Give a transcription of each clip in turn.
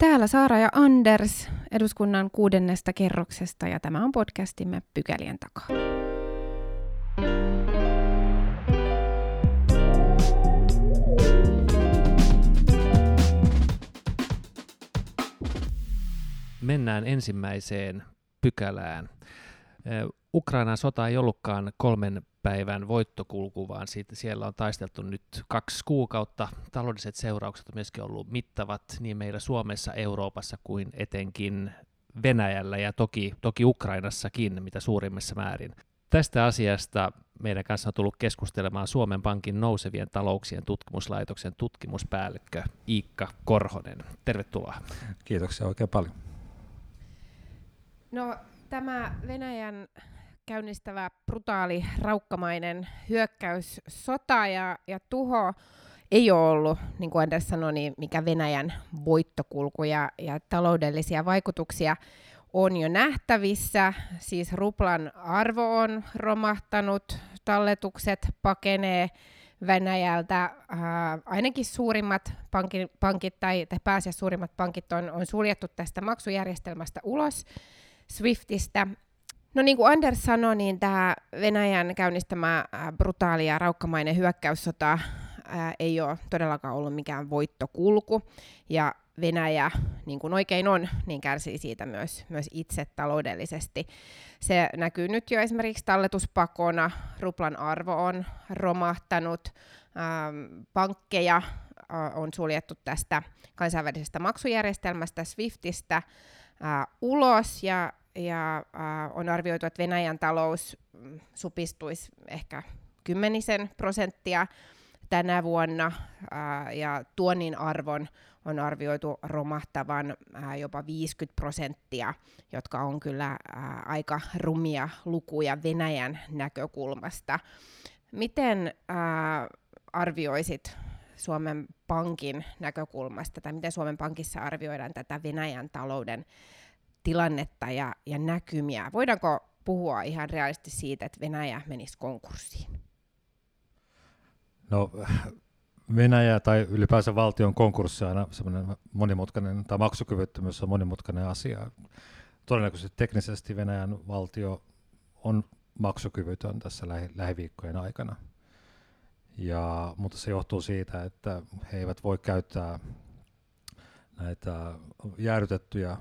Täällä Saara ja Anders eduskunnan kuudennesta kerroksesta ja tämä on podcastimme Pykälien takaa. Mennään ensimmäiseen pykälään. Ukrainan sota ei ollutkaan kolmen päivän voittokulku, vaan siitä, siellä on taisteltu nyt kaksi kuukautta. Taloudelliset seuraukset on myöskin ollut mittavat niin meillä Suomessa, Euroopassa kuin etenkin Venäjällä ja toki, toki Ukrainassakin, mitä suurimmassa määrin. Tästä asiasta meidän kanssa on tullut keskustelemaan Suomen Pankin nousevien talouksien tutkimuslaitoksen tutkimuspäällikkö Iikka Korhonen. Tervetuloa. Kiitoksia oikein paljon. No, tämä Venäjän käynnistävä brutaali, raukkamainen hyökkäyssota ja, ja tuho ei ole ollut, niin kuin Anders sanoi, niin mikä Venäjän voittokulku ja, ja taloudellisia vaikutuksia on jo nähtävissä. Siis ruplan arvo on romahtanut, talletukset pakenee Venäjältä. Äh, ainakin suurimmat pankit, pankit tai, tai pääasiassa suurimmat pankit on, on suljettu tästä maksujärjestelmästä ulos Swiftistä. No niin kuin Anders sanoi, niin tämä Venäjän käynnistämä brutaali ja raukkamainen hyökkäyssota ää, ei ole todellakaan ollut mikään voittokulku. Ja Venäjä, niin kuin oikein on, niin kärsii siitä myös, myös itse taloudellisesti. Se näkyy nyt jo esimerkiksi talletuspakona, ruplan arvo on romahtanut, ähm, pankkeja äh, on suljettu tästä kansainvälisestä maksujärjestelmästä Swiftistä äh, ulos, ja ja äh, on arvioitu, että Venäjän talous mm, supistuisi ehkä kymmenisen prosenttia tänä vuonna äh, ja tuonnin arvon on arvioitu romahtavan äh, jopa 50 prosenttia, jotka on kyllä äh, aika rumia lukuja Venäjän näkökulmasta. Miten äh, arvioisit Suomen Pankin näkökulmasta, tai miten Suomen Pankissa arvioidaan tätä Venäjän talouden tilannetta ja, ja näkymiä. Voidaanko puhua ihan realisesti siitä, että Venäjä menisi konkurssiin? No Venäjä tai ylipäänsä valtion konkurssi on aina semmoinen monimutkainen, tai maksukyvyttömyys on monimutkainen asia. Todennäköisesti teknisesti Venäjän valtio on maksukyvytön tässä lähi, lähiviikkojen aikana. Ja, mutta se johtuu siitä, että he eivät voi käyttää näitä jäädytettyjä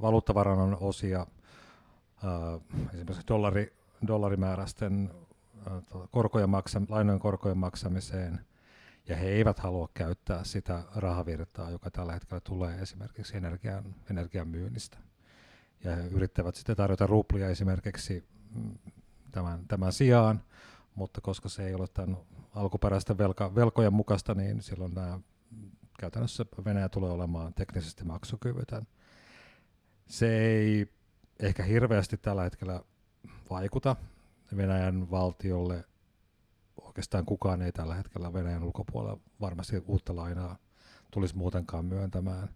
valuuttavarannon osia äh, esimerkiksi dollari, dollarimääräisten äh, korkojen maksam, lainojen korkojen maksamiseen, ja he eivät halua käyttää sitä rahavirtaa, joka tällä hetkellä tulee esimerkiksi energian, energian myynnistä. Ja he yrittävät sitten tarjota ruplia esimerkiksi mm, tämän, tämän sijaan, mutta koska se ei ole tämän alkuperäisten velka, velkojen mukaista, niin silloin nämä, käytännössä Venäjä tulee olemaan teknisesti maksukyvytön. Se ei ehkä hirveästi tällä hetkellä vaikuta Venäjän valtiolle. Oikeastaan kukaan ei tällä hetkellä Venäjän ulkopuolella varmasti uutta lainaa tulisi muutenkaan myöntämään.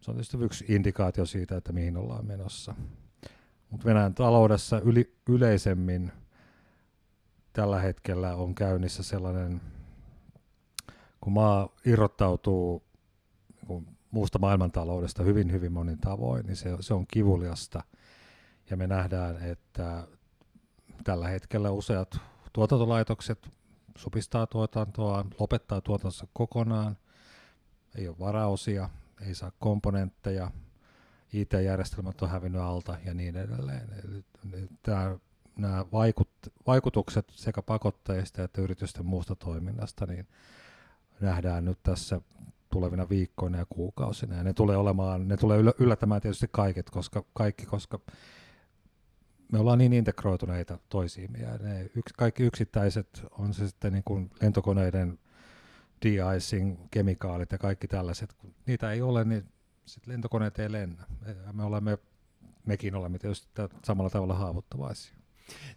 Se on tietysti yksi indikaatio siitä, että mihin ollaan menossa. Mutta Venäjän taloudessa yli, yleisemmin tällä hetkellä on käynnissä sellainen, kun maa irrottautuu muusta maailmantaloudesta hyvin, hyvin monin tavoin, niin se, se on kivuliasta. Ja me nähdään, että tällä hetkellä useat tuotantolaitokset supistaa tuotantoa, lopettaa tuotantonsa kokonaan, ei ole varaosia, ei saa komponentteja, IT-järjestelmät on hävinnyt alta ja niin edelleen. tämä, nämä vaikut, vaikutukset sekä pakotteista että yritysten muusta toiminnasta niin nähdään nyt tässä tulevina viikkoina ja kuukausina. Ja ne tulee olemaan, ne tulee yllättämään tietysti kaiket, koska, kaikki, koska me ollaan niin integroituneita toisiimme ja ne yks, kaikki yksittäiset, on se sitten niin kuin lentokoneiden de-icing, kemikaalit ja kaikki tällaiset, kun niitä ei ole, niin sit lentokoneet ei lennä. Me olemme, mekin olemme tietysti samalla tavalla haavoittuvaisia.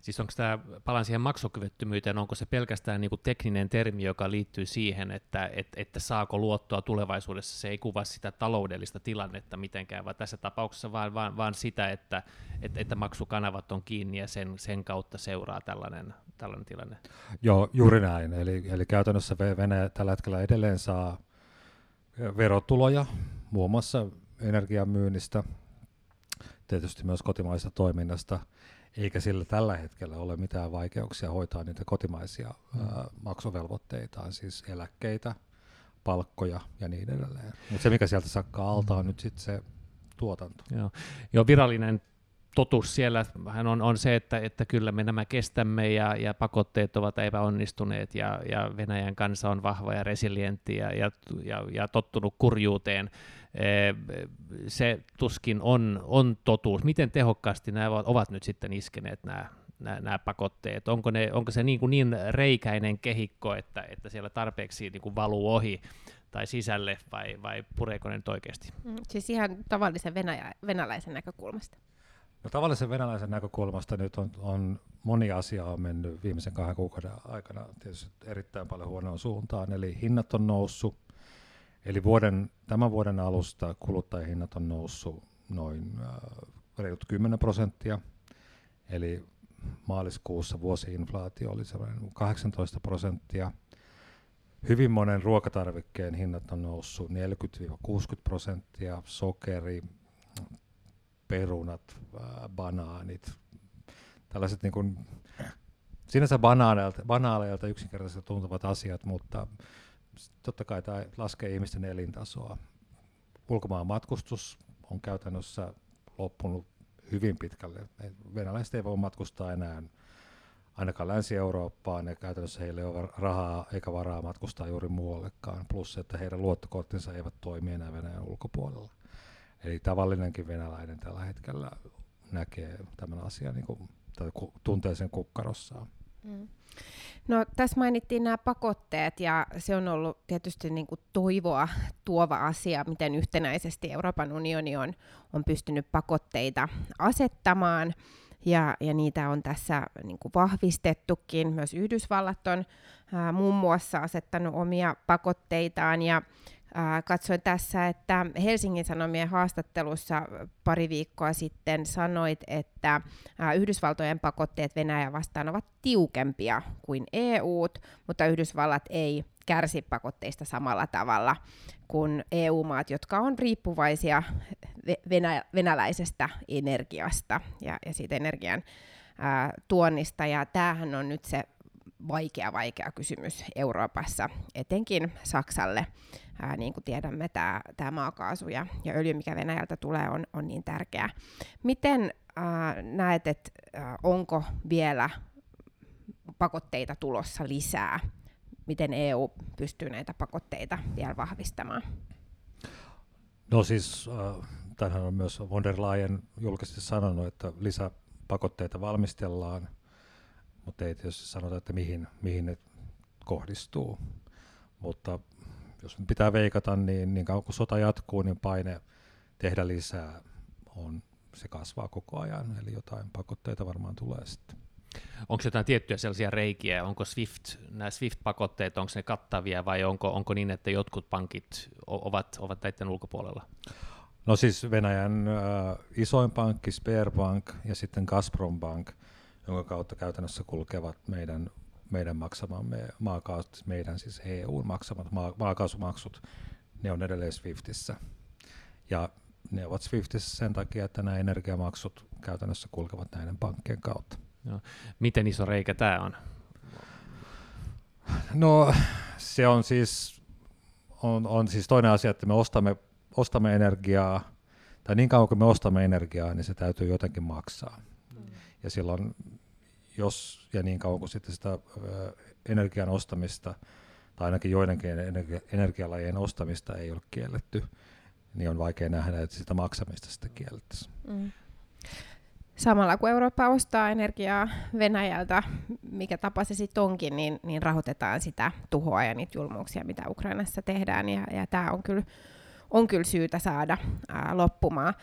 Siis onko tämä, palan siihen maksukyvyttömyyteen, onko se pelkästään niinku tekninen termi, joka liittyy siihen, että, et, että saako luottoa tulevaisuudessa, se ei kuvaa sitä taloudellista tilannetta mitenkään, vaan tässä tapauksessa vaan, vaan, vaan sitä, että, että, että maksukanavat on kiinni ja sen, sen kautta seuraa tällainen, tällainen tilanne. Joo, juuri näin. Eli, eli käytännössä Venäjä tällä hetkellä edelleen saa verotuloja, muun muassa energian myynnistä, tietysti myös kotimaisesta toiminnasta, eikä sillä tällä hetkellä ole mitään vaikeuksia hoitaa niitä kotimaisia mm. ää, maksuvelvoitteitaan, siis eläkkeitä, palkkoja ja niin edelleen. Mutta se, mikä sieltä sakkaa alta, on nyt sitten se tuotanto. Joo. Joo, virallinen totuus siellä on, on se, että, että kyllä me nämä kestämme ja, ja pakotteet ovat epäonnistuneet ja, ja Venäjän kansa on vahva ja resilientti ja, ja, ja, ja tottunut kurjuuteen. Se tuskin on, on totuus. Miten tehokkaasti nämä ovat, ovat nyt sitten iskeneet nämä, nämä, nämä pakotteet? Onko, ne, onko se niin, kuin niin reikäinen kehikko, että, että siellä tarpeeksi niin kuin valuu ohi tai sisälle vai, vai pureeko ne nyt oikeasti? Mm, siis ihan tavallisen venäjä, venäläisen näkökulmasta. No, tavallisen venäläisen näkökulmasta nyt on, on moni asia on mennyt viimeisen kahden kuukauden aikana tietysti erittäin paljon huonoon suuntaan, eli hinnat on noussut, eli vuoden, tämän vuoden alusta kuluttajahinnat on noussut noin äh, reilut 10 prosenttia, eli maaliskuussa vuosiinflaatio oli sellainen 18 prosenttia. Hyvin monen ruokatarvikkeen hinnat on noussut 40-60 prosenttia, sokeri, perunat, banaanit, tällaiset niin kuin, sinänsä banaaleilta, banaaleilta yksinkertaisesti tuntuvat asiat, mutta totta kai tämä laskee ihmisten elintasoa. Ulkomaan matkustus on käytännössä loppunut hyvin pitkälle. Venäläiset ei voi matkustaa enää ainakaan Länsi-Eurooppaan ja käytännössä heillä ei ole rahaa eikä varaa matkustaa juuri muuallekaan, plus että heidän luottokorttinsa eivät toimi enää Venäjän ulkopuolella. Eli tavallinenkin venäläinen tällä hetkellä näkee tämän asian, niin kuin, tai tuntee sen kukkarossaan. Mm. No, tässä mainittiin nämä pakotteet ja se on ollut tietysti niin kuin toivoa tuova asia, miten yhtenäisesti Euroopan unioni on, on pystynyt pakotteita asettamaan ja, ja niitä on tässä niin kuin vahvistettukin. Myös Yhdysvallat on ää, muun muassa asettanut omia pakotteitaan ja katsoin tässä, että Helsingin Sanomien haastattelussa pari viikkoa sitten sanoit, että Yhdysvaltojen pakotteet Venäjä vastaan ovat tiukempia kuin EUt, mutta Yhdysvallat ei kärsi pakotteista samalla tavalla kuin EU-maat, jotka on riippuvaisia venä- venäläisestä energiasta ja, ja siitä energian tuonnista. Ja tämähän on nyt se vaikea, vaikea kysymys Euroopassa, etenkin Saksalle. Ää, niin kuin tiedämme, tämä maakaasu ja, ja öljy, mikä Venäjältä tulee, on, on niin tärkeää. Miten ää, näet, että onko vielä pakotteita tulossa lisää? Miten EU pystyy näitä pakotteita vielä vahvistamaan? No siis, äh, tämähän on myös von der Leyen julkisesti sanonut, että lisäpakotteita valmistellaan – mutta ei tietysti sanota, että mihin, mihin ne kohdistuu. Mutta jos pitää veikata, niin niin kauan kun sota jatkuu, niin paine tehdä lisää on, se kasvaa koko ajan, eli jotain pakotteita varmaan tulee sitten. Onko jotain tiettyjä sellaisia reikiä, onko SWIFT, nämä SWIFT-pakotteet, onko ne kattavia vai onko, onko niin, että jotkut pankit ovat, ovat näiden ulkopuolella? No siis Venäjän äh, isoin pankki, Sberbank ja sitten Gazprom Bank – jonka kautta käytännössä kulkevat meidän, meidän maksamamme maakaasut, meidän siis EUn maksamat maa, maakaasumaksut, ne on edelleen Swiftissä. Ja ne ovat Swiftissä sen takia, että nämä energiamaksut käytännössä kulkevat näiden pankkien kautta. No, miten iso reikä tämä on? No se on siis, on, on siis toinen asia, että me ostamme, ostamme energiaa, tai niin kauan kuin me ostamme energiaa, niin se täytyy jotenkin maksaa. Ja silloin, jos ja niin kauan kuin sitten sitä energian ostamista, tai ainakin joidenkin energia, energialajien ostamista ei ole kielletty, niin on vaikea nähdä, että sitä maksamista sitä kiellettäisiin. Mm. Samalla kun Eurooppa ostaa energiaa Venäjältä, mikä tapa se sitten onkin, niin, niin rahoitetaan sitä tuhoa ja niitä julmuuksia, mitä Ukrainassa tehdään, ja, ja tämä on kyllä, on kyllä syytä saada ää, loppumaan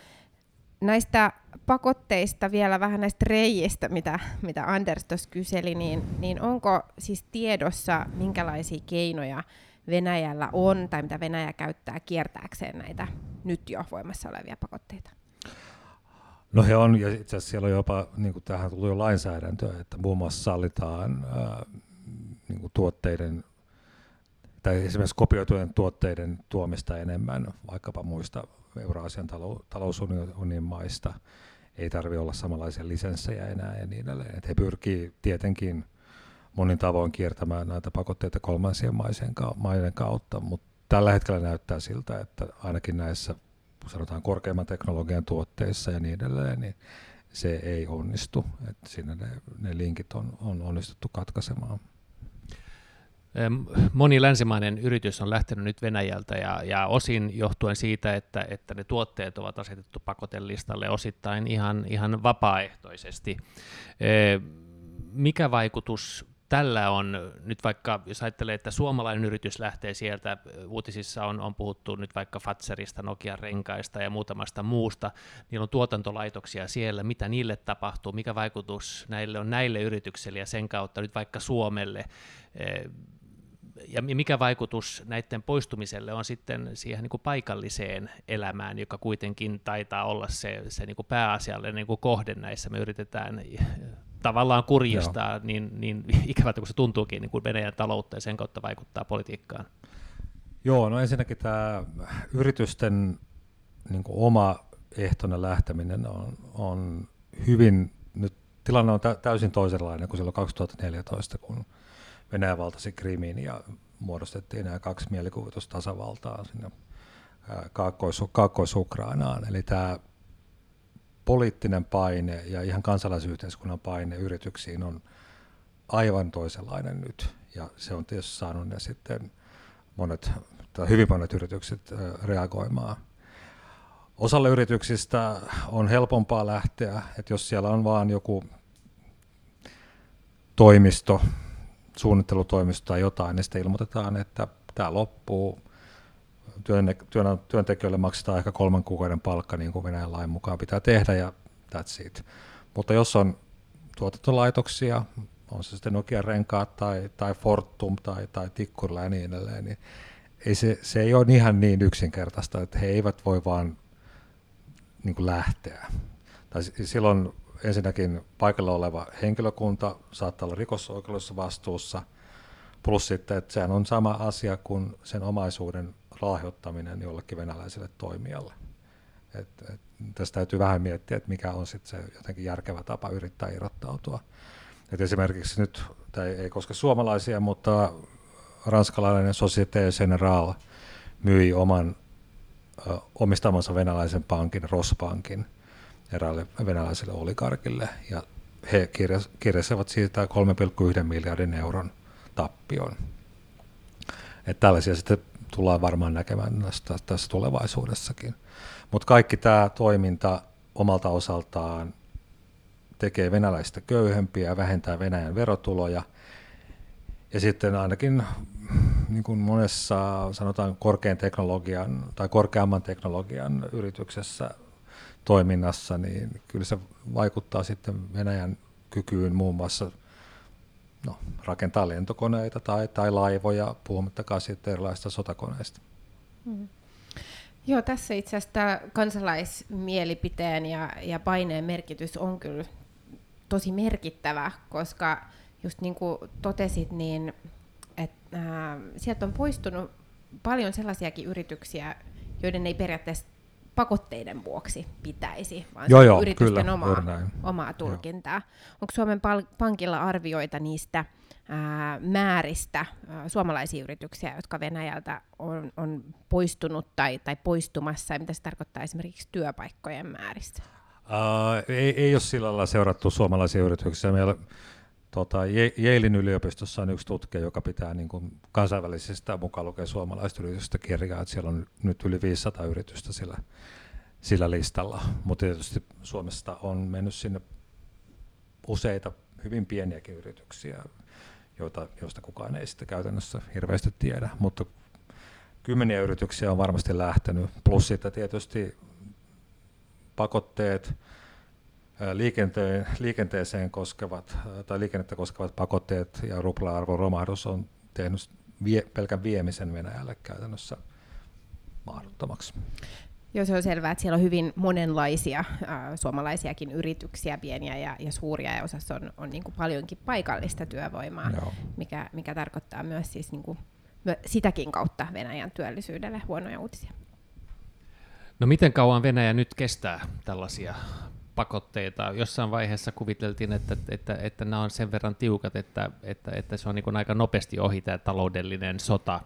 näistä pakotteista vielä vähän näistä reijistä, mitä, mitä Anders tuossa kyseli, niin, niin onko siis tiedossa, minkälaisia keinoja Venäjällä on, tai mitä Venäjä käyttää kiertääkseen näitä nyt jo voimassa olevia pakotteita? No he on, ja itse asiassa siellä on jopa, niin kuin tähän tuli jo lainsäädäntöä, että muun muassa sallitaan ää, niin kuin tuotteiden, tai esimerkiksi kopioitujen tuotteiden tuomista enemmän vaikkapa muista Euroasian talousunionin maista. Ei tarvitse olla samanlaisia lisenssejä enää ja niin edelleen. Et he pyrkii tietenkin monin tavoin kiertämään näitä pakotteita kolmansien maiden kautta, mutta tällä hetkellä näyttää siltä, että ainakin näissä sanotaan korkeamman teknologian tuotteissa ja niin edelleen, niin se ei onnistu. Että siinä ne, ne linkit on, on onnistuttu katkaisemaan. Moni länsimainen yritys on lähtenyt nyt Venäjältä ja, ja osin johtuen siitä, että, että ne tuotteet ovat asetettu pakotelistalle osittain ihan, ihan vapaaehtoisesti. Mikä vaikutus tällä on? Nyt vaikka, jos ajattelee, että suomalainen yritys lähtee sieltä, uutisissa on, on puhuttu nyt vaikka Fatserista, Nokian renkaista ja muutamasta muusta, niillä on tuotantolaitoksia siellä, mitä niille tapahtuu, mikä vaikutus näille on näille yrityksille ja sen kautta nyt vaikka Suomelle, ja mikä vaikutus näiden poistumiselle on sitten siihen niin kuin paikalliseen elämään, joka kuitenkin taitaa olla se, se niin kuin pääasiallinen niin kuin kohde näissä. Me yritetään tavallaan kurjistaa, Joo. niin, niin ikävältä kuin se tuntuukin, niin kuin Venäjän taloutta ja sen kautta vaikuttaa politiikkaan. Joo, no ensinnäkin tämä yritysten niin kuin oma ehtona lähteminen on, on hyvin, nyt tilanne on täysin toisenlainen kuin silloin 2014, kun Venäjä valtasi Krimin ja muodostettiin nämä kaksi mielikuvitustasavaltaa sinne Kaakkois- Kaakkois-Ukrainaan. Eli tämä poliittinen paine ja ihan kansalaisyhteiskunnan paine yrityksiin on aivan toisenlainen nyt. Ja se on tietysti saanut ne sitten monet, tai hyvin monet yritykset reagoimaan. Osalle yrityksistä on helpompaa lähteä, että jos siellä on vain joku toimisto, suunnittelutoimisto tai jotain, niin sitten ilmoitetaan, että tämä loppuu, työntekijöille maksetaan ehkä kolmen kuukauden palkka, niin kuin Venäjän lain mukaan pitää tehdä, ja that's it. Mutta jos on tuotantolaitoksia, on se sitten Nokia renkaat tai, tai Fortum tai, tai Tikkurila ja niin edelleen, niin ei se, se ei ole ihan niin yksinkertaista, että he eivät voi vaan niin lähteä. Tai silloin ensinnäkin paikalla oleva henkilökunta saattaa olla rikosoikeudellisessa vastuussa, plus sitten, että sehän on sama asia kuin sen omaisuuden lahjoittaminen jollekin venäläiselle toimijalle. Et, et, tästä täytyy vähän miettiä, että mikä on sitten se jotenkin järkevä tapa yrittää irrottautua. Et esimerkiksi nyt, tämä ei koske suomalaisia, mutta ranskalainen Societe Generale myi oman ö, omistamansa venäläisen pankin, Rospankin, eräälle venäläiselle oligarkille, ja he kirjas, kirjasivat siitä 3,1 miljardin euron tappion. Että tällaisia sitten tullaan varmaan näkemään tässä, tässä tulevaisuudessakin. Mutta kaikki tämä toiminta omalta osaltaan tekee venäläistä köyhempiä ja vähentää Venäjän verotuloja. Ja sitten ainakin niin kuin monessa sanotaan korkean teknologian tai korkeamman teknologian yrityksessä toiminnassa, niin kyllä se vaikuttaa sitten Venäjän kykyyn muun muassa no, rakentaa lentokoneita tai, tai laivoja, puhumattakaan sitten erilaisista sotakoneista. Mm. Joo, tässä itse asiassa kansalaismielipiteen ja, ja paineen merkitys on kyllä tosi merkittävä, koska just niin kuin totesit, niin et, äh, sieltä on poistunut paljon sellaisiakin yrityksiä, joiden ei periaatteessa pakotteiden vuoksi pitäisi, vaan joo, joo, yritysten kyllä, omaa, omaa tulkintaa. Onko Suomen Pankilla arvioita niistä ää, määristä ää, suomalaisia yrityksiä, jotka Venäjältä on, on poistunut tai, tai poistumassa, ja mitä se tarkoittaa esimerkiksi työpaikkojen määristä? Uh, ei, ei ole sillä lailla seurattu suomalaisia yrityksiä. Meillä Tota, Jeilin yliopistossa on yksi tutkija, joka pitää niin kuin kansainvälisistä mukaan lukee suomalaista yritystä kirjaa, että siellä on nyt yli 500 yritystä sillä, sillä listalla, mutta tietysti Suomesta on mennyt sinne useita hyvin pieniäkin yrityksiä, joita, joista kukaan ei sitten käytännössä hirveästi tiedä, mutta kymmeniä yrityksiä on varmasti lähtenyt, plus sitten tietysti pakotteet, liikenteen, liikenteeseen koskevat tai liikennettä koskevat pakotteet ja rupla-arvon romahdus on tehnyt vie, pelkän viemisen Venäjälle käytännössä mahdottomaksi. Joo, se on selvää, että siellä on hyvin monenlaisia äh, suomalaisiakin yrityksiä, pieniä ja, ja suuria, ja osassa on, on niin kuin paljonkin paikallista työvoimaa, mikä, mikä tarkoittaa myös siis niin kuin, sitäkin kautta Venäjän työllisyydelle huonoja uutisia. No miten kauan Venäjä nyt kestää tällaisia pakotteita? Jossain vaiheessa kuviteltiin, että, että, että nämä on sen verran tiukat, että, että, että se on niin aika nopeasti ohi tämä taloudellinen sota.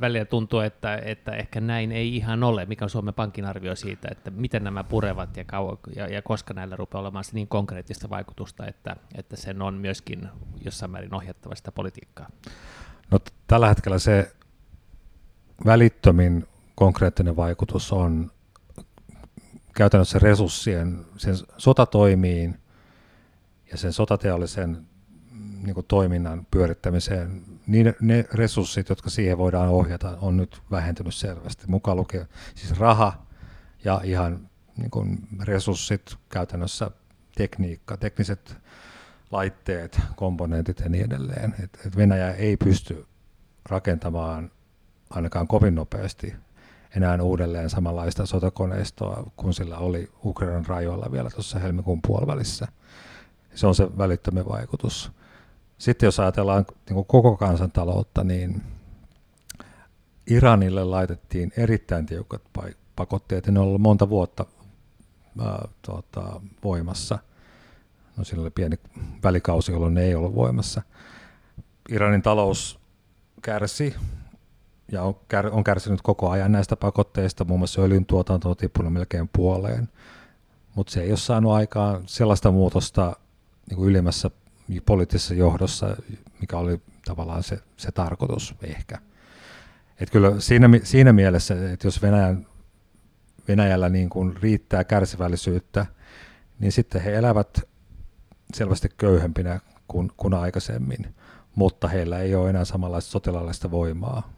Välillä tuntuu, että, että ehkä näin ei ihan ole. Mikä on Suomen Pankin arvio siitä, että miten nämä purevat ja, kauan, ja, ja koska näillä rupeaa olemaan niin konkreettista vaikutusta, että, että sen on myöskin jossain määrin ohjattava sitä politiikkaa? No, tällä hetkellä se välittömin konkreettinen vaikutus on käytännössä resurssien, sen sotatoimiin ja sen sotateollisen niin kuin toiminnan pyörittämiseen, niin ne resurssit, jotka siihen voidaan ohjata, on nyt vähentynyt selvästi. Mukaan lukee siis raha ja ihan niin kuin resurssit, käytännössä tekniikka, tekniset laitteet, komponentit ja niin edelleen. Et, et Venäjä ei pysty rakentamaan ainakaan kovin nopeasti enää uudelleen samanlaista sotakoneistoa kuin sillä oli Ukrainan rajoilla vielä tuossa helmikuun puolivälissä. Se on se välittömän vaikutus. Sitten jos ajatellaan niin koko kansantaloutta, niin Iranille laitettiin erittäin tiukat pakotteet, ne on ollut monta vuotta ää, tuota, voimassa. No siinä oli pieni välikausi, jolloin ne ei ollut voimassa. Iranin talous kärsi ja on, kär, on kärsinyt koko ajan näistä pakotteista, muun muassa öljyn tuotanto on tippunut melkein puoleen, mutta se ei ole saanut aikaan sellaista muutosta niin kuin ylimmässä poliittisessa johdossa, mikä oli tavallaan se, se tarkoitus ehkä. Et kyllä siinä, siinä mielessä, että jos Venäjän, Venäjällä niin kuin riittää kärsivällisyyttä, niin sitten he elävät selvästi köyhempinä kuin, kuin aikaisemmin, mutta heillä ei ole enää samanlaista sotilaallista voimaa,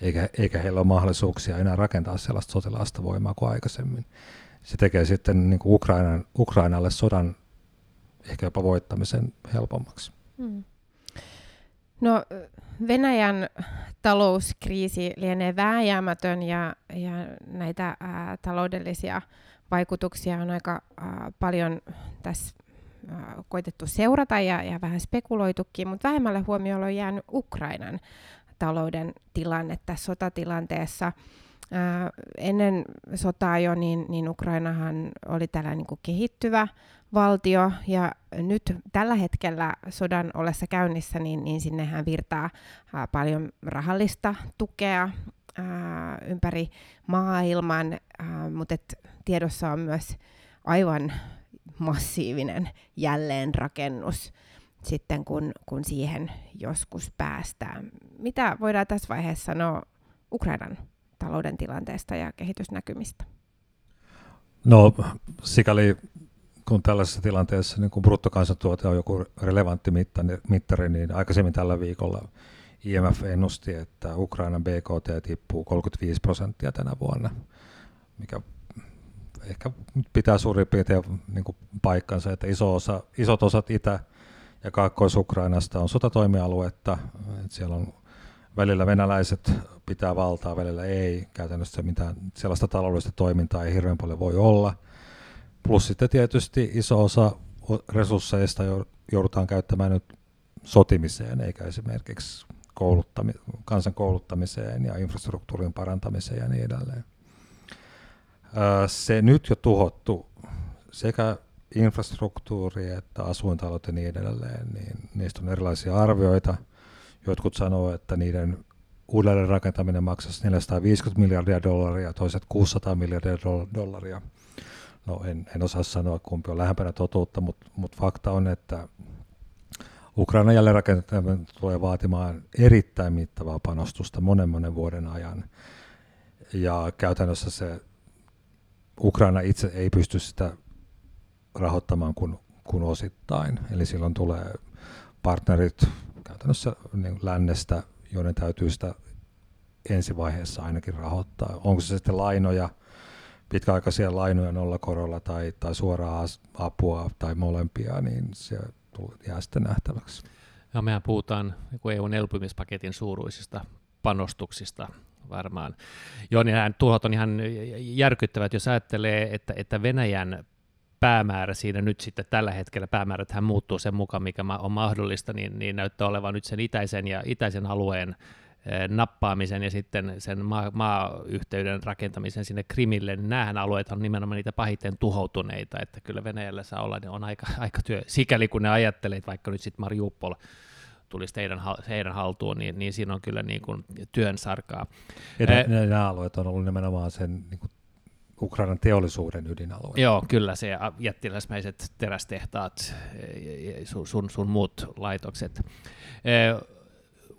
eikä, eikä heillä ole mahdollisuuksia enää rakentaa sellaista sotilaallista voimaa kuin aikaisemmin. Se tekee sitten niin kuin Ukrainan, Ukrainalle sodan ehkä jopa voittamisen helpommaksi. Hmm. No Venäjän talouskriisi lienee vääjäämätön ja, ja näitä ää, taloudellisia vaikutuksia on aika ää, paljon tässä ää, koitettu seurata ja, ja vähän spekuloitukin, mutta vähemmälle huomiolle on jäänyt Ukrainan talouden tilanne tässä sotatilanteessa. Ää, ennen sotaa jo, niin, niin Ukrainahan oli tällainen niin kuin kehittyvä valtio, ja nyt tällä hetkellä sodan ollessa käynnissä, niin, niin sinnehän virtaa ää, paljon rahallista tukea ää, ympäri maailman, ää, mutta et tiedossa on myös aivan massiivinen jälleenrakennus sitten, kun, kun siihen joskus päästään. Mitä voidaan tässä vaiheessa sanoa Ukrainan talouden tilanteesta ja kehitysnäkymistä? No, sikäli kun tällaisessa tilanteessa niin kun bruttokansantuote on joku relevantti mittari, niin aikaisemmin tällä viikolla IMF ennusti, että Ukrainan BKT tippuu 35 prosenttia tänä vuonna, mikä ehkä pitää suurin piirtein niin paikkansa, että iso osa, isot osat Itä- ja Kaakkois-Ukrainasta on sotatoimialuetta, että siellä on välillä venäläiset pitää valtaa, välillä ei, käytännössä mitään sellaista taloudellista toimintaa ei hirveän paljon voi olla – Plus sitten tietysti iso osa resursseista joudutaan käyttämään nyt sotimiseen, eikä esimerkiksi kouluttami- kansan kouluttamiseen ja infrastruktuurin parantamiseen ja niin edelleen. Se nyt jo tuhottu sekä infrastruktuuri että asuintalot ja niin edelleen, niin niistä on erilaisia arvioita. Jotkut sanoo, että niiden uudelleen rakentaminen maksaisi 450 miljardia dollaria, toiset 600 miljardia dollaria no en, en osaa sanoa kumpi on lähempänä totuutta, mutta, mutta fakta on, että Ukrainan jälleenrakentaminen tulee vaatimaan erittäin mittavaa panostusta monen monen vuoden ajan. Ja käytännössä se Ukraina itse ei pysty sitä rahoittamaan kuin, kuin osittain. Eli silloin tulee partnerit käytännössä niin lännestä, joiden täytyy sitä ensivaiheessa ainakin rahoittaa. Onko se sitten lainoja – pitkäaikaisia lainoja nollakorolla tai, tai suoraa apua tai molempia, niin se jää sitten nähtäväksi. Ja mehän puhutaan EUn elpymispaketin suuruisista panostuksista varmaan. Joo, niin nämä tuhot on ihan järkyttävät, jos ajattelee, että, että Venäjän päämäärä siinä nyt sitten tällä hetkellä, päämääräthän muuttuu sen mukaan, mikä on mahdollista, niin, niin näyttää olevan nyt sen itäisen ja itäisen alueen nappaamisen ja sitten sen maa, maayhteyden rakentamisen sinne Krimille, niin näähän alueet on nimenomaan niitä pahiten tuhoutuneita, että kyllä Venäjällä saa olla, ne on aika, aika työ, sikäli kun ne ajattelee, että vaikka nyt sitten Mariupol tulisi teidän, heidän haltuun, niin, niin siinä on kyllä niin kuin työn sarkaa. Ja nämä, nämä alueet on ollut nimenomaan sen niin kuin Ukrainan teollisuuden ydinalue. Joo, kyllä se jättiläismäiset terästehtaat ja sun, sun, sun muut laitokset.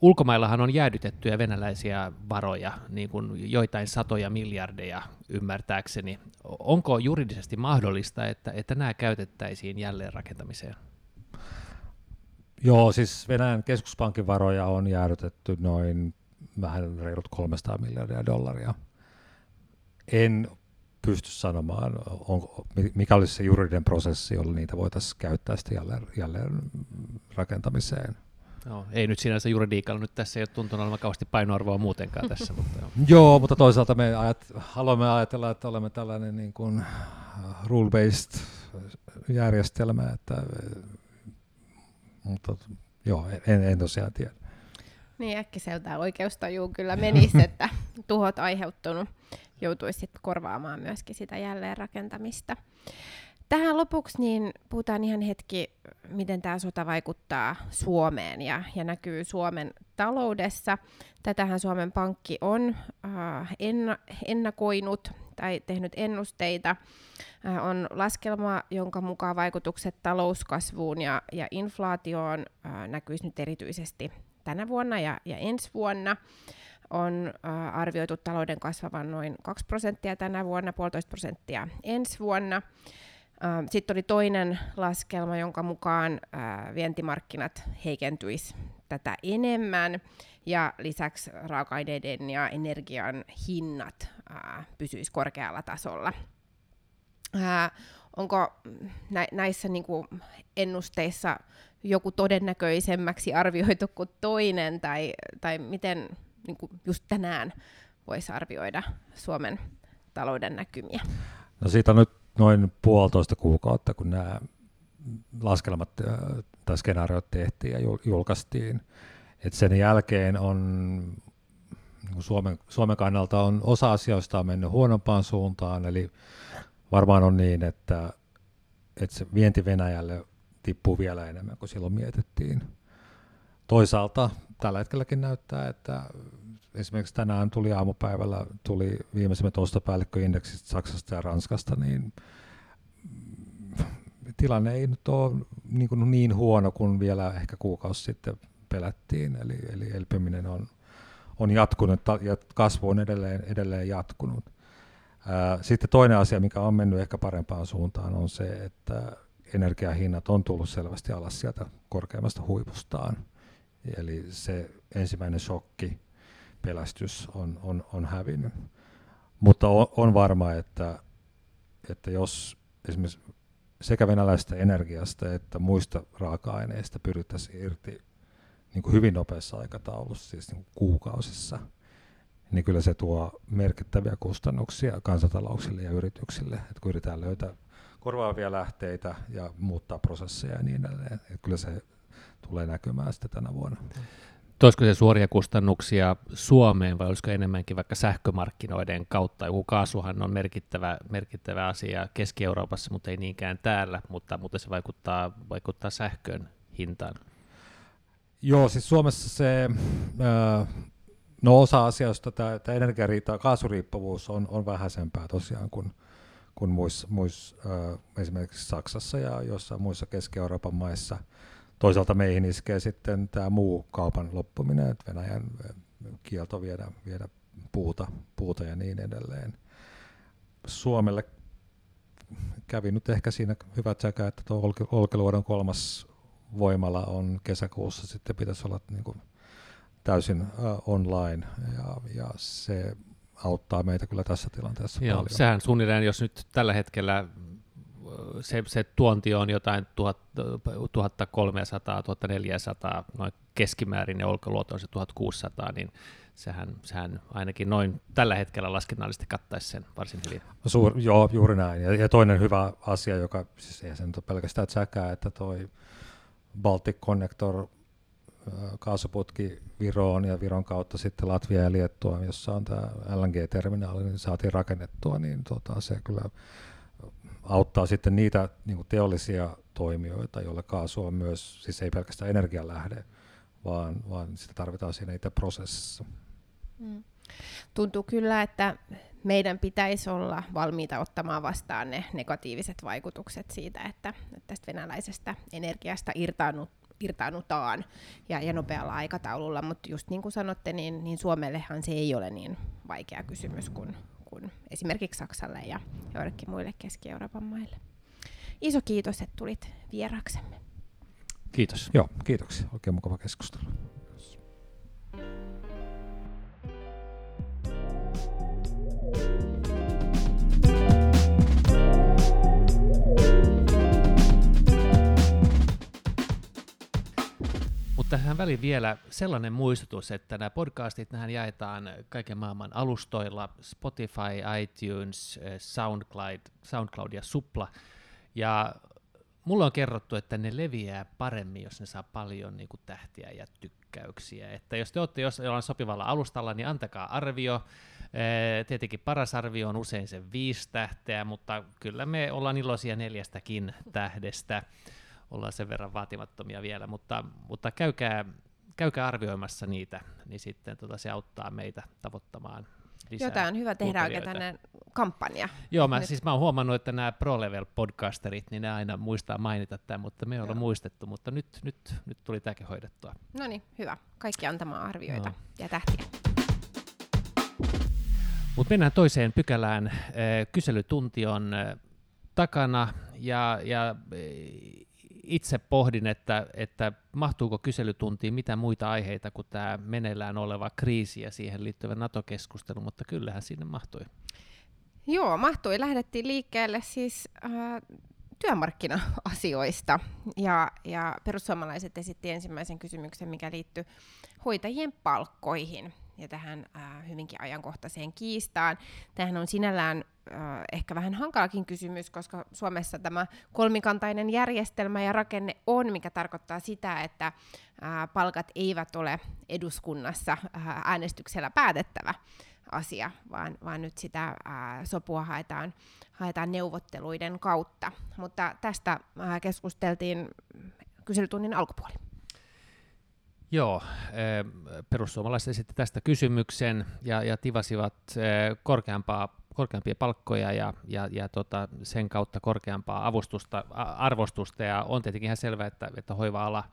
Ulkomaillahan on jäädytettyjä venäläisiä varoja, niin kuin joitain satoja miljardeja ymmärtääkseni. Onko juridisesti mahdollista, että, että nämä käytettäisiin jälleen rakentamiseen? Joo, siis Venäjän keskuspankin varoja on jäädytetty noin vähän reilut 300 miljardia dollaria. En pysty sanomaan, on, mikä olisi se juridinen prosessi, jolla niitä voitaisiin käyttää sitten jälleen, jälleen rakentamiseen. No, ei nyt sinänsä juridiikalla nyt tässä ei ole tuntunut olevan kauheasti painoarvoa muutenkaan tässä. Mutta joo. joo, mutta toisaalta me ajat, haluamme ajatella, että olemme tällainen niin kuin uh, rule-based järjestelmä, että, mutta joo, en, en tosiaan tiedä. Niin äkkiseltään oikeustajuun kyllä menisi, että tuhot aiheuttunut joutuisi sit korvaamaan myöskin sitä jälleenrakentamista. Tähän lopuksi niin puhutaan ihan hetki, miten tämä sota vaikuttaa Suomeen ja, ja näkyy Suomen taloudessa. Tätähän Suomen Pankki on äh, enna, ennakoinut tai tehnyt ennusteita. Äh, on laskelma, jonka mukaan vaikutukset talouskasvuun ja, ja inflaatioon äh, näkyisi nyt erityisesti tänä vuonna ja, ja ensi vuonna on äh, arvioitu talouden kasvavan noin 2 prosenttia tänä vuonna, puolitoista prosenttia ensi vuonna. Äh, Sitten oli toinen laskelma, jonka mukaan äh, vientimarkkinat heikentyisi tätä enemmän ja lisäksi raaka-aineiden ja energian hinnat äh, pysyisivät korkealla tasolla. Onko nä- näissä niinku ennusteissa joku todennäköisemmäksi arvioitu kuin toinen, tai, tai miten niin kuin just tänään voisi arvioida Suomen talouden näkymiä? No siitä on nyt noin puolitoista kuukautta, kun nämä laskelmat tai skenaariot tehtiin ja julkaistiin. Et sen jälkeen on niin Suomen, Suomen kannalta on osa asioista on mennyt huonompaan suuntaan, eli varmaan on niin, että, että se vienti Venäjälle tippuu vielä enemmän kuin silloin mietittiin. Toisaalta tällä hetkelläkin näyttää, että esimerkiksi tänään tuli aamupäivällä tuli viimeisimmät ostopäällikköindeksit Saksasta ja Ranskasta, niin tilanne ei nyt ole niin, kuin niin huono kuin vielä ehkä kuukausi sitten pelättiin, eli, eli elpyminen on, on jatkunut ja kasvu on edelleen, edelleen jatkunut. Sitten toinen asia, mikä on mennyt ehkä parempaan suuntaan, on se, että energiahinnat on tullut selvästi alas sieltä korkeammasta huipustaan. Eli se ensimmäinen shokki, pelästys on, on, on hävinnyt. Mutta on, on varma, että, että jos esimerkiksi sekä venäläisestä energiasta että muista raaka-aineista pyrittäisiin irti niin kuin hyvin nopeassa aikataulussa, siis niin kuin kuukausissa, niin kyllä se tuo merkittäviä kustannuksia kansantalouksille ja yrityksille, että kun yritetään löytää korvaavia lähteitä ja muuttaa prosesseja ja niin edelleen, että kyllä se tulee näkymään sitten tänä vuonna. Toisiko se suoria kustannuksia Suomeen vai olisiko enemmänkin vaikka sähkömarkkinoiden kautta? Joku kaasuhan on merkittävä, merkittävä asia Keski-Euroopassa, mutta ei niinkään täällä, mutta, mutta se vaikuttaa, vaikuttaa sähkön hintaan. Joo, siis Suomessa se, no osa asioista, tämä, tämä energiariita, kaasuriippuvuus on, on vähäisempää tosiaan kuin, kuin muissa, muissa, esimerkiksi Saksassa ja jossain muissa Keski-Euroopan maissa – toisaalta meihin iskee sitten tämä muu kaupan loppuminen, että Venäjän kielto viedä, viedä puuta, puuta ja niin edelleen. Suomelle kävi nyt ehkä siinä hyvät säkä, että tuo Olkiluodon kolmas voimala on kesäkuussa, sitten pitäisi olla niin kuin täysin uh, online ja, ja se auttaa meitä kyllä tässä tilanteessa Joo, paljon. Sehän suunnilleen, jos nyt tällä hetkellä se, se tuonti on jotain 1300-1400 noin keskimäärin ja olkoluoto on se 1600, niin sehän, sehän ainakin noin tällä hetkellä laskennallisesti kattaisi sen varsin hyvin. Suur, joo, juuri näin. Ja, ja toinen hyvä asia, joka siis ei se nyt ole pelkästään säkää, että toi Baltic Connector kaasuputki Viroon ja Viron kautta sitten Latvia ja Liettua, jossa on tämä LNG-terminaali, niin saatiin rakennettua, niin tota, se kyllä auttaa sitten niitä niin teollisia toimijoita, joille kaasu on myös, siis ei pelkästään energialähde, vaan, vaan sitä tarvitaan siinä itse prosessissa. Mm. Tuntuu kyllä, että meidän pitäisi olla valmiita ottamaan vastaan ne negatiiviset vaikutukset siitä, että, tästä venäläisestä energiasta irtaannut, irtaannutaan ja, ja nopealla aikataululla, mutta just niin kuin sanotte, niin, niin Suomellehan se ei ole niin vaikea kysymys kuin, kuin esimerkiksi Saksalle ja joillekin muille Keski-Euroopan maille. Iso kiitos, että tulit vieraksemme. Kiitos. Joo, kiitoksia. Oikein mukava keskustelu. Mutta tähän väliin vielä sellainen muistutus, että nämä podcastit nähän jaetaan kaiken maailman alustoilla, Spotify, iTunes, eh, SoundCloud, SoundCloud ja Supla. Ja mulla on kerrottu, että ne leviää paremmin, jos ne saa paljon niin kuin, tähtiä ja tykkäyksiä. Että jos te olette jollain sopivalla alustalla, niin antakaa arvio. Eh, tietenkin paras arvio on usein se viisi tähteä, mutta kyllä me ollaan iloisia neljästäkin tähdestä ollaan sen verran vaatimattomia vielä, mutta, mutta käykää, käykää arvioimassa niitä, niin sitten tota, se auttaa meitä tavoittamaan lisää Jotain hyvä tehdä oikein tänne kampanja. Joo, mä, siis mä oon huomannut, että nämä Pro-level podcasterit, niin ne aina muistaa mainita tämän, mutta me ollaan muistettu, mutta nyt, nyt, nyt tuli tämäkin hoidettua. No niin, hyvä. Kaikki antamaan arvioita no. ja tähtiä. Mutta mennään toiseen pykälään. Kyselytunti on takana ja, ja itse pohdin, että, että mahtuuko kyselytuntiin mitä muita aiheita kuin tämä meneillään oleva kriisi ja siihen liittyvä NATO-keskustelu, mutta kyllähän sinne mahtui. Joo, mahtui. Lähdettiin liikkeelle siis äh, työmarkkina-asioista ja, ja perussuomalaiset esitti ensimmäisen kysymyksen, mikä liittyy hoitajien palkkoihin ja tähän äh, hyvinkin ajankohtaiseen kiistaan. Tähän on sinällään äh, ehkä vähän hankalakin kysymys, koska Suomessa tämä kolmikantainen järjestelmä ja rakenne on, mikä tarkoittaa sitä, että äh, palkat eivät ole eduskunnassa äh, äänestyksellä päätettävä asia, vaan, vaan nyt sitä äh, sopua haetaan, haetaan neuvotteluiden kautta. Mutta tästä äh, keskusteltiin kyselytunnin alkupuoli. Joo, eh, perussuomalaiset esitti tästä kysymyksen ja, ja tivasivat eh, korkeampaa, korkeampia palkkoja ja, ja, ja tota, sen kautta korkeampaa avustusta, arvostusta. Ja on tietenkin ihan selvää, että, että hoiva-ala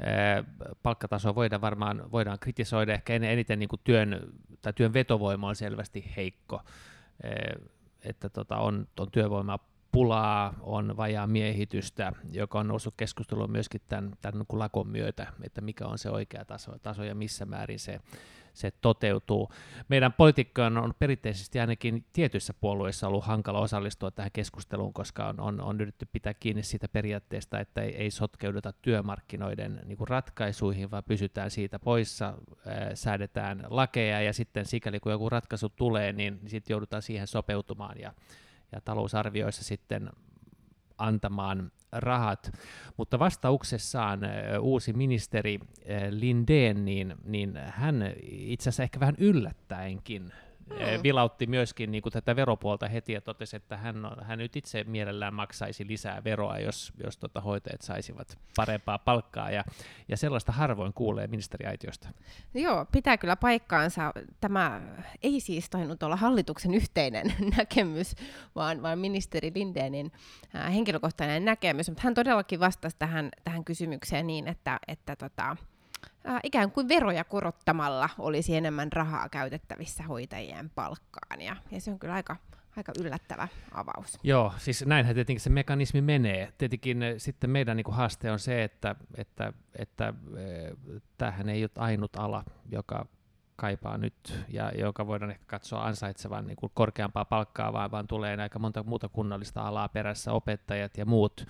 eh, palkkatasoa voidaan varmaan voidaan kritisoida. Ehkä eniten niin kuin työn, tai työn vetovoima on selvästi heikko. Että tota, on, on työvoimaa pulaa, on vajaa miehitystä, joka on noussut keskusteluun myöskin tämän, tämän niin lakon myötä, että mikä on se oikea taso, taso ja missä määrin se, se toteutuu. Meidän poliitikkojen on perinteisesti ainakin tietyissä puolueissa ollut hankala osallistua tähän keskusteluun, koska on, on, on yritetty pitää kiinni siitä periaatteesta, että ei, ei sotkeuduta työmarkkinoiden niin kuin ratkaisuihin, vaan pysytään siitä poissa, ää, säädetään lakeja ja sitten sikäli kun joku ratkaisu tulee, niin, niin sitten joudutaan siihen sopeutumaan ja ja talousarvioissa sitten antamaan rahat. Mutta vastauksessaan uusi ministeri Lindeen, niin, niin hän itse asiassa ehkä vähän yllättäenkin mm. vilautti myöskin niin kuin tätä veropuolta heti ja totesi, että hän, hän nyt itse mielellään maksaisi lisää veroa, jos, jos tota hoitajat saisivat parempaa palkkaa. Ja, ja sellaista harvoin kuulee ministeriaitiosta. Joo, pitää kyllä paikkaansa. Tämä ei siis tainnut olla hallituksen yhteinen näkemys, vaan, vaan ministeri Lindeenin äh, henkilökohtainen näkemys. Mutta hän todellakin vastasi tähän, tähän kysymykseen niin, että, että tota, ikään kuin veroja korottamalla olisi enemmän rahaa käytettävissä hoitajien palkkaan. Ja, ja se on kyllä aika, aika yllättävä avaus. Joo, siis näinhän tietenkin se mekanismi menee. Tietenkin eh, sitten meidän niin kuin haaste on se, että, että, että, että eh, tämähän ei ole ainut ala, joka kaipaa nyt ja joka voidaan ehkä katsoa ansaitsevan niin kuin korkeampaa palkkaa, vaan, vaan tulee aika monta muuta kunnallista alaa perässä, opettajat ja muut.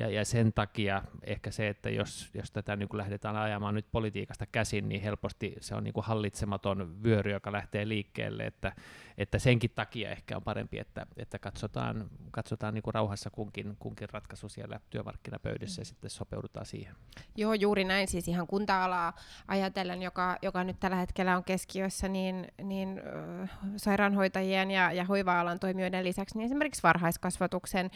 Ja, ja sen takia ehkä se, että jos, jos tätä niin lähdetään ajamaan nyt politiikasta käsin, niin helposti se on niin kuin hallitsematon vyöry, joka lähtee liikkeelle, että, että senkin takia ehkä on parempi, että, että katsotaan, katsotaan niin kuin rauhassa kunkin, kunkin ratkaisu siellä työmarkkinapöydissä ja sitten sopeudutaan siihen. Joo, juuri näin. Siis ihan kunta-alaa ajatellen, joka, joka nyt tällä hetkellä on keskiössä, niin, niin äh, sairaanhoitajien ja, ja hoiva-alan toimijoiden lisäksi niin esimerkiksi varhaiskasvatuksen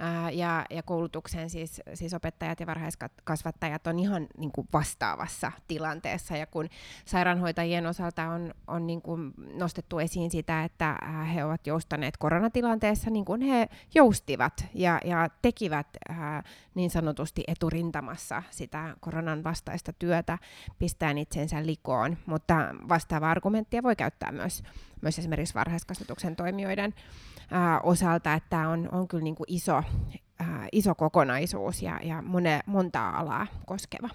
äh, ja, ja koulutuksen, siis, siis opettajat ja varhaiskasvattajat on ihan niin kuin vastaavassa tilanteessa. Ja kun sairaanhoitajien osalta on, on niin kuin nostettu esiin sitä, että he ovat joustaneet koronatilanteessa, niin kuin he joustivat ja, ja tekivät äh, niin sanotusti eturintamassa sitä koronan vastaista työtä, pistäen itsensä likoon, mutta vastaava argumenttia voi käyttää myös, myös esimerkiksi varhaiskasvatuksen toimijoiden ää, osalta, että on, on kyllä niin kuin iso, ää, iso kokonaisuus ja, ja mone, monta alaa koskeva.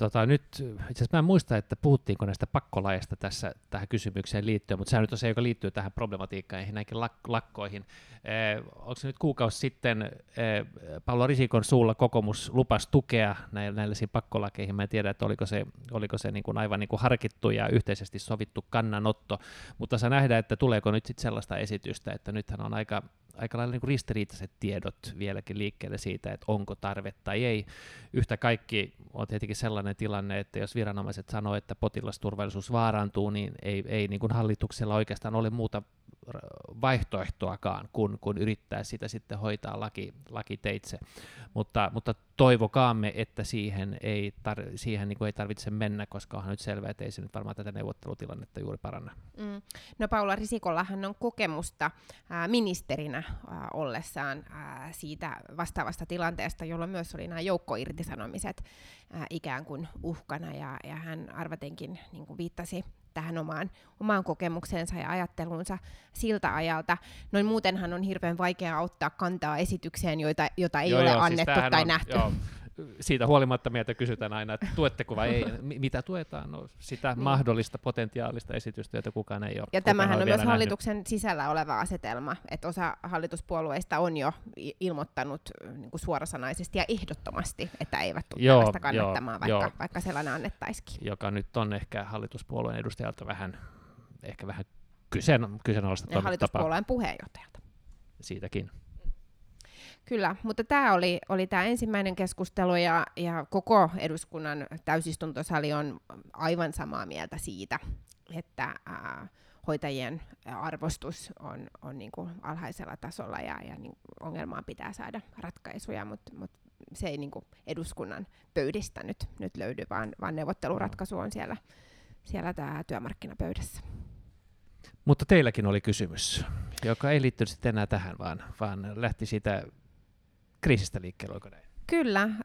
Tota, nyt, itse asiassa mä en muista, että puhuttiinko näistä pakkolaista tässä tähän kysymykseen liittyen, mutta sehän nyt on se, joka liittyy tähän problematiikkaan ja näihin lak- lakkoihin. Eh, onko se nyt kuukausi sitten eh, Paolo Risikon suulla kokoomus lupas tukea näille, näille pakkolakeihin? Mä en tiedä, että oliko se, oliko se niin kuin aivan niin kuin harkittu ja yhteisesti sovittu kannanotto, mutta saa nähdä, että tuleeko nyt sitten sellaista esitystä, että nythän on aika aika lailla niin ristiriitaiset tiedot vieläkin liikkeelle siitä, että onko tarve tai ei. Yhtä kaikki on tietenkin sellainen tilanne, että jos viranomaiset sanoo, että potilasturvallisuus vaarantuu, niin ei, ei niin kuin hallituksella oikeastaan ole muuta vaihtoehtoakaan, kun, kun yrittää sitä sitten hoitaa laki, lakiteitse. Mutta, mutta toivokaamme, että siihen ei, tar- siihen niin kuin ei tarvitse mennä, koska onhan nyt selvää, että ei se nyt varmaan tätä neuvottelutilannetta juuri paranna. Mm. No Paula Risikollahan on kokemusta ää, ministerinä ää, ollessaan ää, siitä vastaavasta tilanteesta, jolloin myös oli nämä joukkoirtisanomiset ää, ikään kuin uhkana, ja, ja hän arvatenkin niin kuin viittasi tähän omaan, omaan kokemukseensa ja ajattelunsa siltä ajalta. Noin muutenhan on hirveän vaikea ottaa kantaa esitykseen, joita, jota ei joo, ole joo, siis annettu siis tai on, nähty. Joo, siitä huolimatta meiltä kysytään aina, että tuetteko vai ei. mitä tuetaan? No, sitä niin. mahdollista potentiaalista esitystä, jota kukaan ei ole. Ja tämähän on myös hallituksen nähnyt. sisällä oleva asetelma, että osa hallituspuolueista on jo ilmoittanut niin kuin suorasanaisesti ja ehdottomasti, että eivät tule joo, tällaista kannattamaan, joo, vaikka, joo. vaikka sellainen annettaisikin. Joka nyt on ehkä hallituspuolueen edustajalta vähän, ehkä vähän kyseen, kyseenalaista ja hallituspuolueen puheenjohtajalta. Siitäkin. Kyllä, mutta tämä oli, oli tämä ensimmäinen keskustelu ja, ja koko eduskunnan täysistuntosali on aivan samaa mieltä siitä, että ää, hoitajien arvostus on, on niin kuin alhaisella tasolla ja, ja niin ongelmaan pitää saada ratkaisuja, mutta mut se ei niin kuin eduskunnan pöydistä nyt, nyt löydy, vaan, vaan neuvotteluratkaisu on siellä, siellä tää työmarkkinapöydässä. Mutta teilläkin oli kysymys, joka ei liittynyt sitten enää tähän, vaan, vaan lähti siitä kriisistä liikkeelle, oliko näin? Kyllä, äh,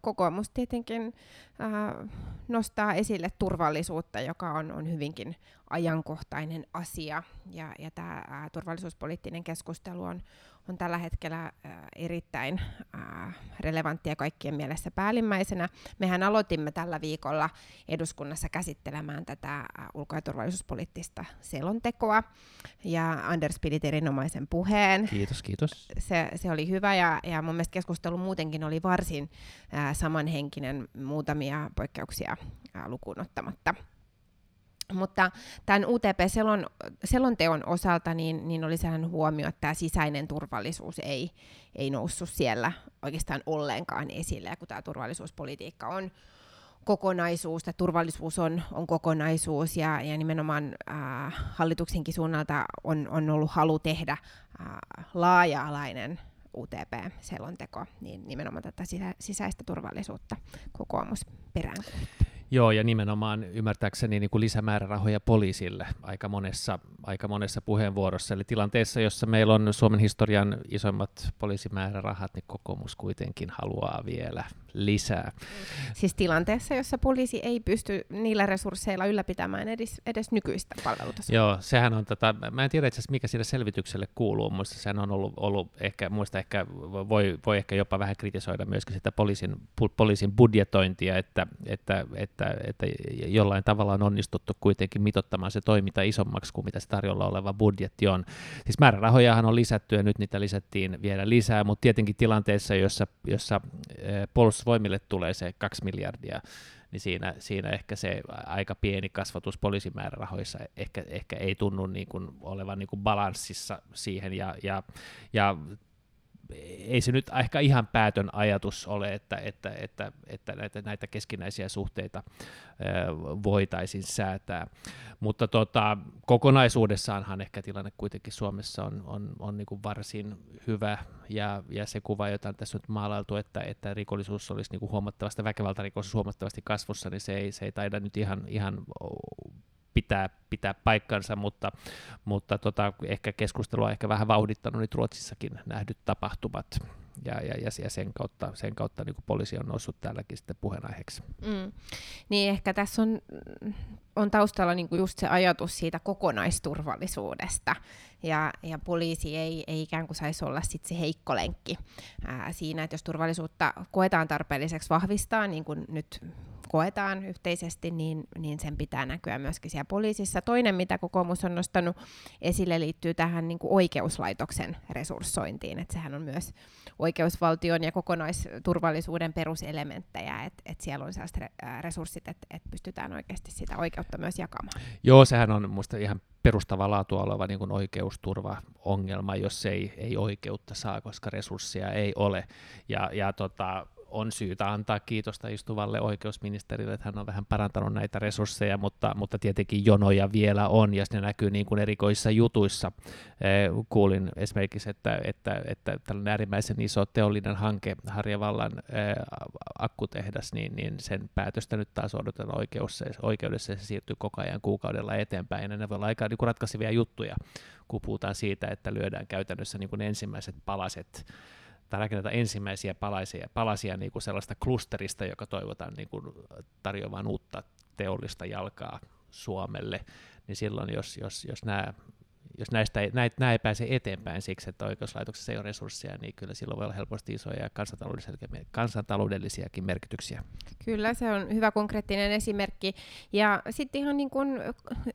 kokoomus tietenkin äh, nostaa esille turvallisuutta, joka on, on hyvinkin ajankohtainen asia. Ja, ja tämä äh, turvallisuuspoliittinen keskustelu on, on tällä hetkellä äh, erittäin äh, relevanttia kaikkien mielessä päällimmäisenä. Mehän aloitimme tällä viikolla eduskunnassa käsittelemään tätä äh, ulko- ja turvallisuuspoliittista selontekoa, ja Anders piti erinomaisen puheen. Kiitos, kiitos. Se, se oli hyvä, ja, ja mun mielestä keskustelu muutenkin oli varsin äh, samanhenkinen muutamia poikkeuksia äh, lukuun ottamatta. Mutta tämän UTP-selonteon osalta niin, niin oli sellainen huomio, että tämä sisäinen turvallisuus ei, ei noussut siellä oikeastaan ollenkaan esille, kun tämä turvallisuuspolitiikka on kokonaisuus, että turvallisuus on, on kokonaisuus, ja, ja nimenomaan äh, hallituksenkin suunnalta on, on ollut halu tehdä äh, laaja-alainen UTP-selonteko, niin nimenomaan tätä sisä, sisäistä turvallisuutta kokoomus peräänkuuluttaa. Joo, ja nimenomaan ymmärtääkseni niin kuin lisämäärärahoja poliisille aika monessa, aika monessa puheenvuorossa. Eli tilanteessa, jossa meillä on Suomen historian isoimmat poliisimäärärahat, niin kokoomus kuitenkin haluaa vielä lisää. Siis tilanteessa, jossa poliisi ei pysty niillä resursseilla ylläpitämään edes, edes nykyistä palvelutasoa. Joo, sehän on tätä, mä en tiedä itse asiassa mikä siinä selvitykselle kuuluu, muista sehän on ollut, ollut ehkä, muista ehkä voi, voi ehkä jopa vähän kritisoida myöskin sitä poliisin, poliisin budjetointia, että, että, että, että jollain tavalla on onnistuttu kuitenkin mitottamaan se toiminta isommaksi kuin mitä se tarjolla oleva budjetti on. Siis määrärahojahan on lisätty ja nyt niitä lisättiin vielä lisää, mutta tietenkin tilanteessa, jossa, jossa eh, puolustusvoimille tulee se kaksi miljardia, niin siinä, siinä ehkä se aika pieni kasvatus poliisimäärärahoissa ehkä, ehkä ei tunnu niin kuin olevan niin kuin balanssissa siihen, ja, ja, ja ei se nyt ehkä ihan päätön ajatus ole, että, että, että, että näitä, näitä keskinäisiä suhteita voitaisiin säätää. Mutta tota, kokonaisuudessaanhan ehkä tilanne kuitenkin Suomessa on, on, on niin kuin varsin hyvä, ja, ja se kuva, jota on tässä nyt maalailtu, että, että rikollisuus olisi niin kuin huomattavasti, väkivaltarikollisuus huomattavasti kasvussa, niin se ei, se ei taida nyt ihan, ihan pitää, pitää paikkansa, mutta, mutta tota, ehkä keskustelua ehkä vähän vauhdittanut nyt Ruotsissakin nähdyt tapahtumat ja, ja, ja sen kautta, sen kautta niin poliisi on noussut täälläkin sitten puheenaiheeksi. Mm. Niin ehkä tässä on, on taustalla niin just se ajatus siitä kokonaisturvallisuudesta, ja, ja poliisi ei, ei ikään kuin saisi olla sit se heikko lenkki ää, siinä, että jos turvallisuutta koetaan tarpeelliseksi vahvistaa, niin kuin nyt koetaan yhteisesti, niin, niin sen pitää näkyä myöskin siellä poliisissa. Toinen, mitä kokoomus on nostanut esille, liittyy tähän niin kuin oikeuslaitoksen resurssointiin, että sehän on myös oikeusvaltion ja kokonaisturvallisuuden peruselementtejä, että et siellä on sellaiset resurssit, että et pystytään oikeasti sitä oikeutta myös jakamaan. Joo, sehän on minusta ihan perustavaa laatua oleva niin kuin oikeusturvaongelma, jos ei, ei oikeutta saa, koska resursseja ei ole. Ja, ja tota, on syytä antaa kiitosta istuvalle oikeusministerille, että hän on vähän parantanut näitä resursseja, mutta, mutta tietenkin jonoja vielä on, ja ne näkyy niin kuin erikoissa jutuissa. Eh, kuulin esimerkiksi, että, että, että tällainen äärimmäisen iso teollinen hanke, Harjavallan eh, akkutehdas, niin, niin sen päätöstä nyt taas odotetaan oikeudessa, oikeudessa ja se siirtyy koko ajan kuukaudella eteenpäin, ja ne voi olla aika niin kuin ratkaisevia juttuja, kun puhutaan siitä, että lyödään käytännössä niin kuin ensimmäiset palaset tai rakennetaan ensimmäisiä palasia, palasia niin kuin sellaista klusterista, joka toivotaan niin kuin tarjoamaan uutta teollista jalkaa Suomelle, niin silloin jos, jos, jos nämä jos näistä ei, näitä, nämä ei pääse eteenpäin siksi, että oikeuslaitoksessa ei ole resursseja, niin kyllä silloin voi olla helposti isoja kansantaloudellisiakin merkityksiä. Kyllä, se on hyvä konkreettinen esimerkki. Ja sitten ihan niin kuin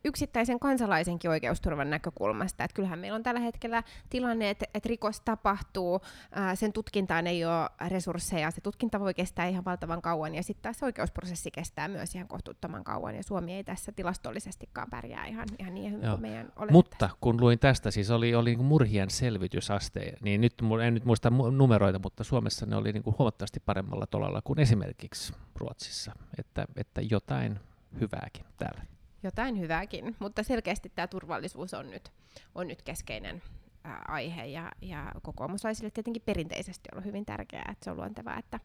yksittäisen kansalaisenkin oikeusturvan näkökulmasta, että kyllähän meillä on tällä hetkellä tilanne, että, että rikos tapahtuu, ää, sen tutkintaan ei ole resursseja, se tutkinta voi kestää ihan valtavan kauan, ja sitten taas oikeusprosessi kestää myös ihan kohtuuttoman kauan, ja Suomi ei tässä tilastollisestikaan pärjää ihan, ihan niin hyvin kuin meidän oletettaisiin. Mutta kun luin tästä, siis oli, oli niin murhien selvitysaste, niin nyt en nyt muista numeroita, mutta Suomessa ne oli niin kuin huomattavasti paremmalla tolalla kuin esimerkiksi Ruotsissa, että, että jotain hyvääkin täällä. Jotain hyvääkin, mutta selkeästi tämä turvallisuus on nyt, on nyt keskeinen aihe ja, ja kokoomuslaisille tietenkin perinteisesti ollut hyvin tärkeää, että se on luontevaa, että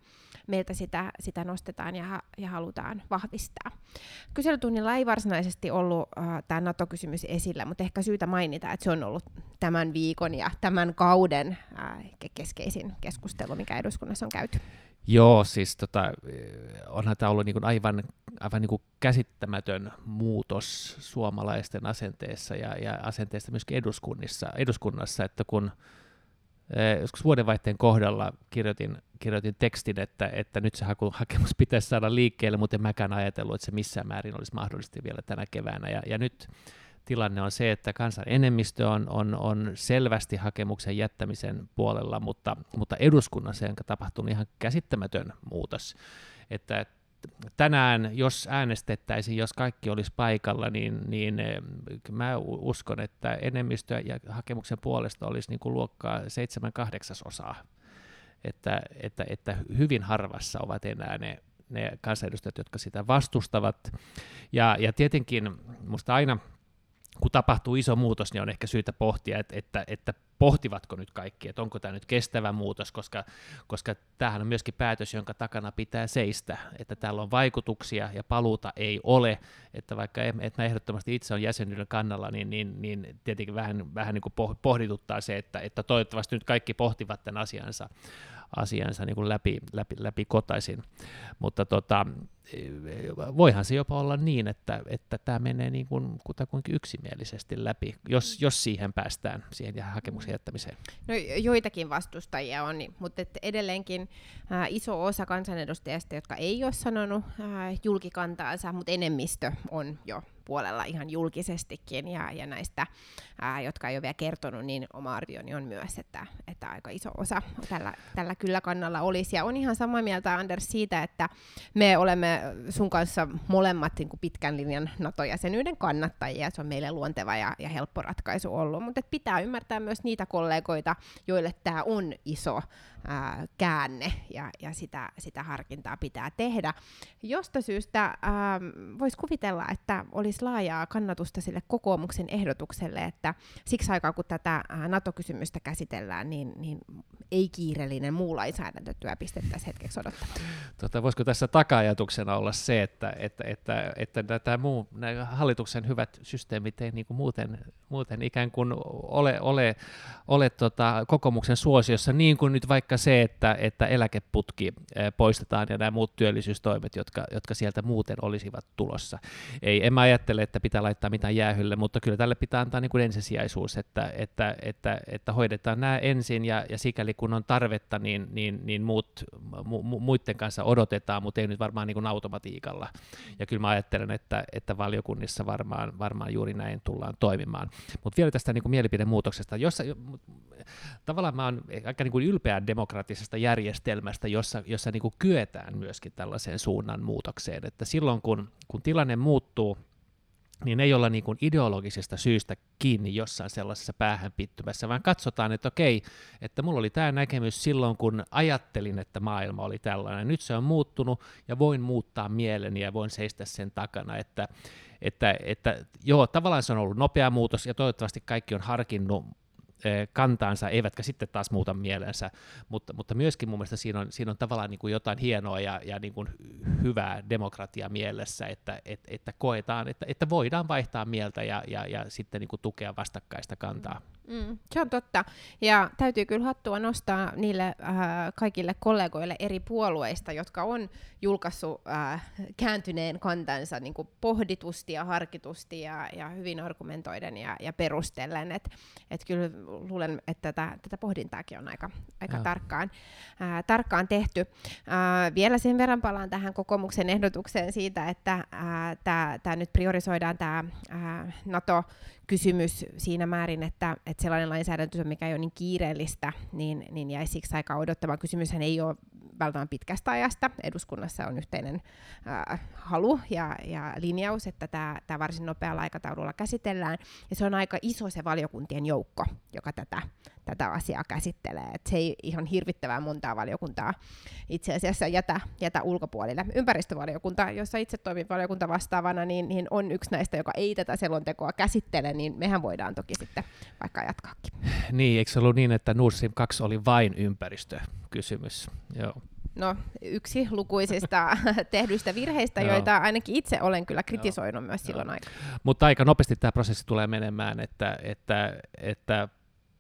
meiltä sitä, sitä nostetaan ja, ja halutaan vahvistaa. Kyselytunnilla ei varsinaisesti ollut äh, tämä NATO-kysymys esillä, mutta ehkä syytä mainita, että se on ollut tämän viikon ja tämän kauden äh, keskeisin keskustelu, mikä eduskunnassa on käyty. Joo, siis tota, onhan tämä ollut niin aivan, aivan niin käsittämätön muutos suomalaisten asenteessa ja, ja asenteesta myöskin eduskunnissa, eduskunnassa, että kun eh, joskus vuodenvaihteen kohdalla kirjoitin, kirjoitin tekstin, että, että nyt se haku, hakemus pitäisi saada liikkeelle, mutta en mäkään ajatellut, että se missään määrin olisi mahdollisesti vielä tänä keväänä. Ja, ja nyt tilanne on se, että kansan enemmistö on, on, on selvästi hakemuksen jättämisen puolella, mutta, mutta eduskunnassa on tapahtunut ihan käsittämätön muutos. Että tänään, jos äänestettäisiin, jos kaikki olisi paikalla, niin, niin eh, mä uskon, että enemmistö ja hakemuksen puolesta olisi niin kuin luokkaa 7 kahdeksasosaa. Että, että, että hyvin harvassa ovat enää ne, ne kansanedustajat, jotka sitä vastustavat. Ja, ja tietenkin minusta aina kun tapahtuu iso muutos, niin on ehkä syytä pohtia, että, että, että pohtivatko nyt kaikki, että onko tämä nyt kestävä muutos, koska, koska tämähän on myöskin päätös, jonka takana pitää seistä, että täällä on vaikutuksia ja paluuta ei ole, että vaikka että ehdottomasti itse on jäsenyyden kannalla, niin, niin, niin tietenkin vähän, vähän niin kuin pohdituttaa se, että, että toivottavasti nyt kaikki pohtivat tämän asiansa asiansa niin kuin läpi, läpi, läpi kotaisin. Mutta tota, voihan se jopa olla niin, että, että tämä menee niin kuin kutakuinkin yksimielisesti läpi, jos, jos siihen päästään, siihen hakemuksen jättämiseen. No joitakin vastustajia on, mutta edelleenkin äh, iso osa kansanedustajista, jotka ei ole sanonut äh, julkikantaansa, mutta enemmistö on jo puolella ihan julkisestikin, ja, ja näistä, ää, jotka ei ole vielä kertonut, niin oma arvioni on myös, että, että aika iso osa tällä, tällä kyllä kannalla olisi. Ja on ihan samaa mieltä, Anders, siitä, että me olemme sun kanssa molemmat niin kuin pitkän linjan NATO-jäsenyyden kannattajia, se on meille luonteva ja, ja helppo ratkaisu ollut, mutta pitää ymmärtää myös niitä kollegoita, joille tämä on iso ää, käänne ja, ja sitä, sitä harkintaa pitää tehdä. Josta syystä voisi kuvitella, että olisi laajaa kannatusta sille kokoomuksen ehdotukselle, että siksi aikaa kun tätä NATO-kysymystä käsitellään, niin, niin ei kiireellinen muu lainsäädäntötyö pistettäisiin hetkeksi odottamaan. Tota, voisiko tässä taka-ajatuksena olla se, että, että, että, että tämä muu, nämä hallituksen hyvät systeemit ei niin kuin muuten, muuten ikään kuin ole, ole, ole tota, kokoomuksen suosiossa, niin kuin nyt vaikka se, että, että eläkeputki poistetaan ja nämä muut työllisyystoimet, jotka, jotka sieltä muuten olisivat tulossa. Ei, en mä ajattele, että pitää laittaa mitään jäähylle, mutta kyllä tälle pitää antaa niin kuin ensisijaisuus, että, että, että, että hoidetaan nämä ensin ja, ja sikäli kun on tarvetta, niin, niin, niin muut, mu, muiden kanssa odotetaan, mutta ei nyt varmaan niin kuin automatiikalla. Ja kyllä mä ajattelen, että, että valiokunnissa varmaan, varmaan juuri näin tullaan toimimaan. Mutta vielä tästä niin kuin mielipidemuutoksesta, jossa tavallaan mä oon aika niin kuin ylpeä demokraattisesta järjestelmästä, jossa, jossa niin kuin kyetään myöskin tällaiseen suunnan muutokseen, että silloin kun, kun tilanne muuttuu, niin ei olla niin kuin ideologisesta syystä kiinni jossain sellaisessa päähänpittymässä, vaan katsotaan, että okei, että mulla oli tämä näkemys silloin, kun ajattelin, että maailma oli tällainen. Nyt se on muuttunut ja voin muuttaa mieleni ja voin seistä sen takana, että, että, että joo, tavallaan se on ollut nopea muutos ja toivottavasti kaikki on harkinnut kantaansa, eivätkä sitten taas muuta mielensä, mutta, mutta myöskin mun mielestä siinä on, siinä on tavallaan niin kuin jotain hienoa ja, ja niin kuin hyvää demokratia mielessä, että, että, että koetaan, että, että voidaan vaihtaa mieltä ja, ja, ja sitten niin kuin tukea vastakkaista kantaa. Mm, se on totta. Ja täytyy kyllä hattua nostaa niille äh, kaikille kollegoille eri puolueista, jotka on julkaissut äh, kääntyneen kantansa niin kuin pohditusti ja harkitusti ja, ja hyvin argumentoiden ja, ja perustellen. Et, et kyllä luulen, että tätä, tätä pohdintaakin on aika, aika tarkkaan, äh, tarkkaan tehty. Äh, vielä sen verran palaan tähän kokoomuksen ehdotukseen siitä, että tämä nyt priorisoidaan tämä äh, NATO kysymys siinä määrin, että, että sellainen lainsäädäntö, mikä ei ole niin kiireellistä, niin, niin jäisi siksi aikaa odottamaan. Kysymyshän ei ole välttämättä pitkästä ajasta. Eduskunnassa on yhteinen äh, halu ja, ja linjaus, että tämä, varsin nopealla aikataululla käsitellään. Ja se on aika iso se valiokuntien joukko, joka tätä, tätä asiaa käsittelee. Et se ei ihan hirvittävää montaa valiokuntaa itse asiassa jätä, jätä ulkopuolelle. Ympäristövaliokunta, jossa itse toimin valiokunta vastaavana, niin, niin on yksi näistä, joka ei tätä selontekoa käsittele, niin mehän voidaan toki sitten vaikka jatkaakin. Niin, eikö se ollut niin, että Stream 2 oli vain ympäristökysymys? Joo no, yksi lukuisista tehdyistä virheistä, joita ainakin itse olen kyllä kritisoinut Joo. myös silloin aikaa. Mutta aika nopeasti tämä prosessi tulee menemään, että, että, että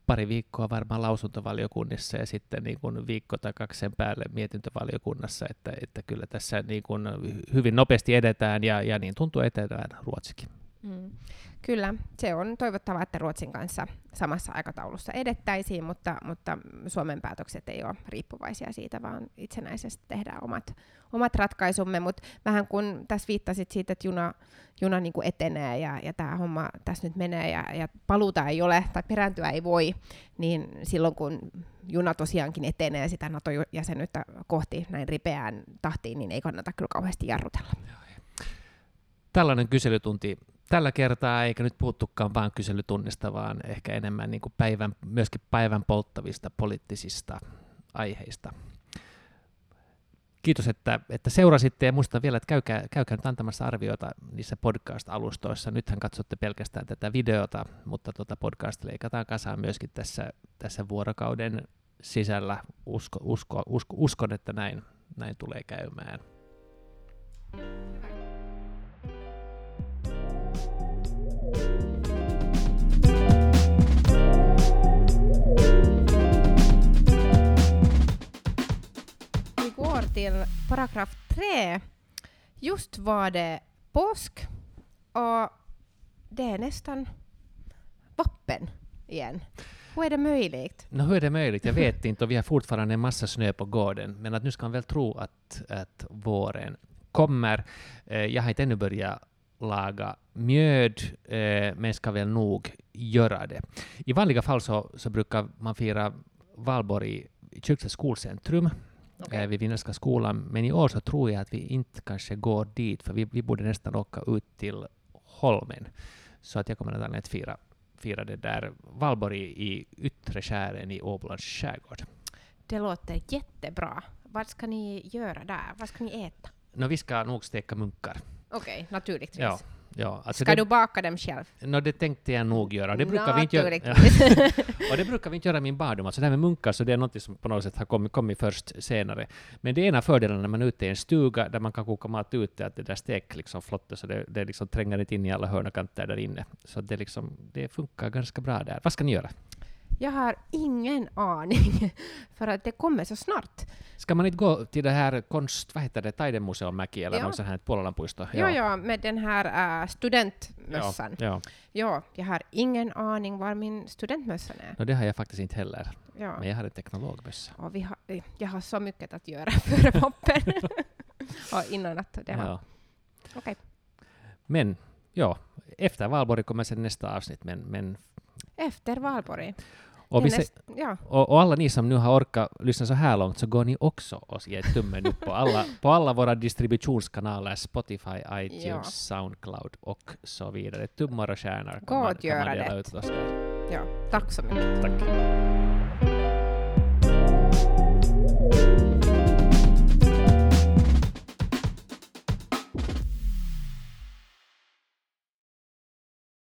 pari viikkoa varmaan lausuntovaliokunnissa ja sitten niin kuin viikko tai kaksi sen päälle mietintövaliokunnassa, että, että kyllä tässä niin kuin hyvin nopeasti edetään ja, ja niin tuntuu etenevän Ruotsikin. Mm. Kyllä, se on toivottavaa, että Ruotsin kanssa samassa aikataulussa edettäisiin, mutta, mutta Suomen päätökset ei ole riippuvaisia siitä, vaan itsenäisesti tehdään omat, omat ratkaisumme. Mutta vähän kun tässä viittasit siitä, että juna, juna niin kuin etenee ja, ja tämä homma tässä nyt menee ja, ja paluuta ei ole tai perääntyä ei voi, niin silloin kun juna tosiaankin etenee sitä NATO-jäsenyyttä kohti näin ripeään tahtiin, niin ei kannata kyllä kauheasti jarrutella. Tällainen kyselytunti tällä kertaa, eikä nyt puhuttukaan vain kyselytunnista, vaan ehkä enemmän niin kuin päivän, myöskin päivän polttavista poliittisista aiheista. Kiitos, että, että seurasitte ja muista vielä, että käykää, käykää nyt antamassa arvioita niissä podcast-alustoissa. Nythän katsotte pelkästään tätä videota, mutta tuota podcast leikataan kasaan myöskin tässä, tässä vuorokauden sisällä. Usko, usko, usko, uskon, että näin, näin tulee käymään. Till paragraf 3. Just var det påsk och det är nästan vappen igen. Hur är det möjligt? No, hur är det möjligt? Jag vet inte och vi har fortfarande en massa snö på gården. Men att nu ska man väl tro att, att våren kommer. Eh, jag har inte ännu börjat laga mjöd, eh, men ska väl nog göra det. I vanliga fall så, så brukar man fira valborg i, i Kyrkslätts skolcentrum Okej. eh, vid Vinnerska skolan, men i år så tror jag att vi inte kanske går dit, för vi, vi borde nästan åka ut till Holmen. Så att jag kommer antagligen att fira, fira det där valborg i, i yttre skären i Åbolands skärgård. Det låter jättebra. Vad ska ni göra där? Vad ska ni äta? Nå, vi ska nog steka munkar. Okej, naturligtvis. Ja, ja, alltså Ska det, du baka dem själv? nå, det tänkte jag nog göra. Det brukar vi inte göra. Och det brukar vi inte göra i min barndom. Alltså det här med munkar, så det är något som på något sätt har kommit, kommit först senare. Men det är en av fördelarna när man är ute i en stuga där man kan koka mat ute, att det där stek liksom flottet, så det, det liksom tränger inte in i alla hörn och kanter där inne. Så det, liksom, det funkar ganska bra där. Vad ska ni göra? Jag har ingen aning, för att det kommer så snart. Ska man inte gå till det här konst... Vad heter det? Taidemuseum Mäki eller Ja. något sånt här Puolalanpuisto? Ja, ja, med den här äh, studentmössan. Ja. ja. ja, jag har ingen aning var min studentmössa är. No, det har jag faktiskt inte heller. Ja. Men jag har en teknologbössa. Och vi har, jag har så mycket att göra före vappen. och innan att det har... Ja. Okej. Men, ja, efter valborg kommer sen nästa avsnitt. Men, men, Efter valborg. Och, vi se, ja, och, och alla ni som nu har orkat lyssna så här långt så går ni också och ger tummen upp på alla, på alla våra distributionskanaler, Spotify, iTunes, Ja. Soundcloud och så vidare. Tummar och stjärnor kan man, och kan man göra dela det. ut oss där. ja, tack så mycket. Tack.